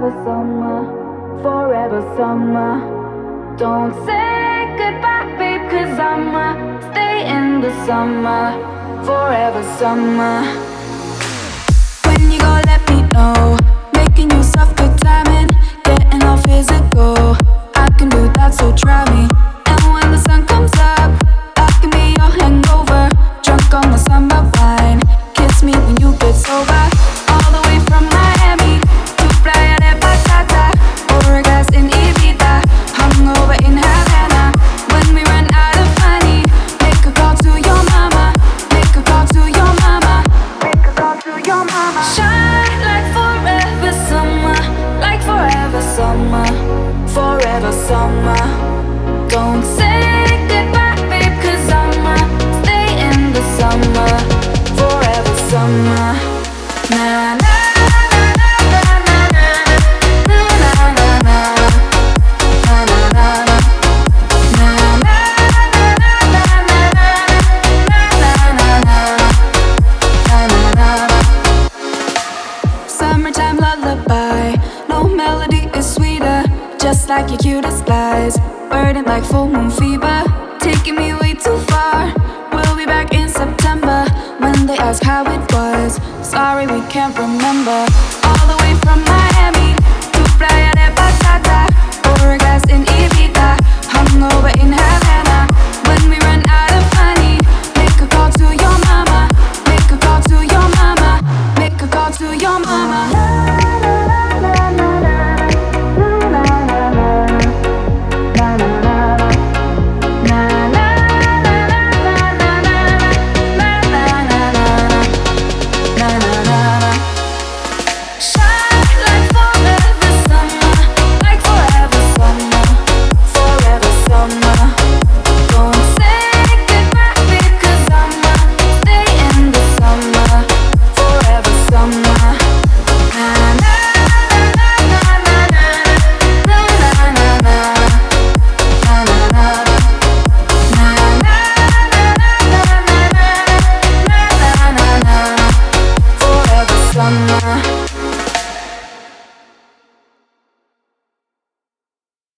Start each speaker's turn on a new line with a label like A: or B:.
A: forever summer, forever summer. Don't say goodbye, babe, cause I'ma stay in the summer, forever summer. When you gon' let me know, making you soft good timing, getting all physical. I can do that, so try summer. Don't say goodbye, I'ma stay in the summer, forever summer. Summertime lullaby, no melody is sweeter. Just like your cutest lies, burning like full moon fever, taking me way too far. We'll be back in September when they ask how it was. Sorry, we can't remember. All the way from Miami